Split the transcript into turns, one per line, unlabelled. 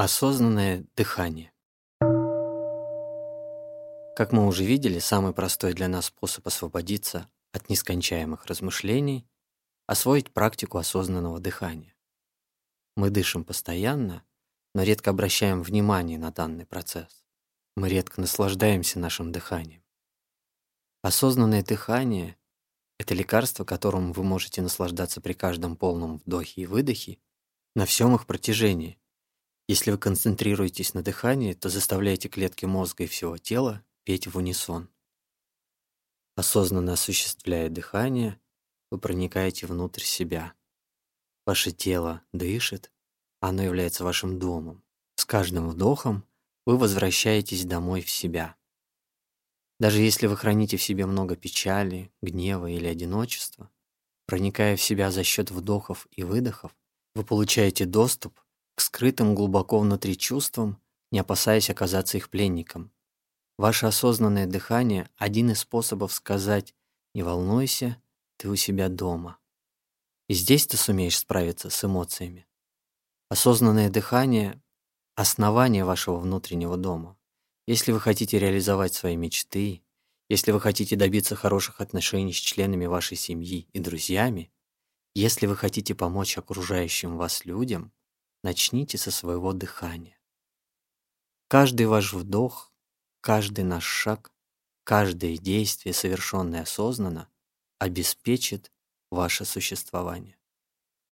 Осознанное дыхание. Как мы уже видели, самый простой для нас способ освободиться от нескончаемых размышлений – освоить практику осознанного дыхания. Мы дышим постоянно, но редко обращаем внимание на данный процесс. Мы редко наслаждаемся нашим дыханием. Осознанное дыхание – это лекарство, которым вы можете наслаждаться при каждом полном вдохе и выдохе на всем их протяжении – если вы концентрируетесь на дыхании, то заставляете клетки мозга и всего тела петь в унисон. Осознанно осуществляя дыхание, вы проникаете внутрь себя. Ваше тело дышит, оно является вашим домом. С каждым вдохом вы возвращаетесь домой в себя. Даже если вы храните в себе много печали, гнева или одиночества, проникая в себя за счет вдохов и выдохов, вы получаете доступ к скрытым глубоко внутри чувствам, не опасаясь оказаться их пленником. Ваше осознанное дыхание – один из способов сказать «не волнуйся, ты у себя дома». И здесь ты сумеешь справиться с эмоциями. Осознанное дыхание – основание вашего внутреннего дома. Если вы хотите реализовать свои мечты, если вы хотите добиться хороших отношений с членами вашей семьи и друзьями, если вы хотите помочь окружающим вас людям, Начните со своего дыхания. Каждый ваш вдох, каждый наш шаг, каждое действие, совершенное осознанно, обеспечит ваше существование.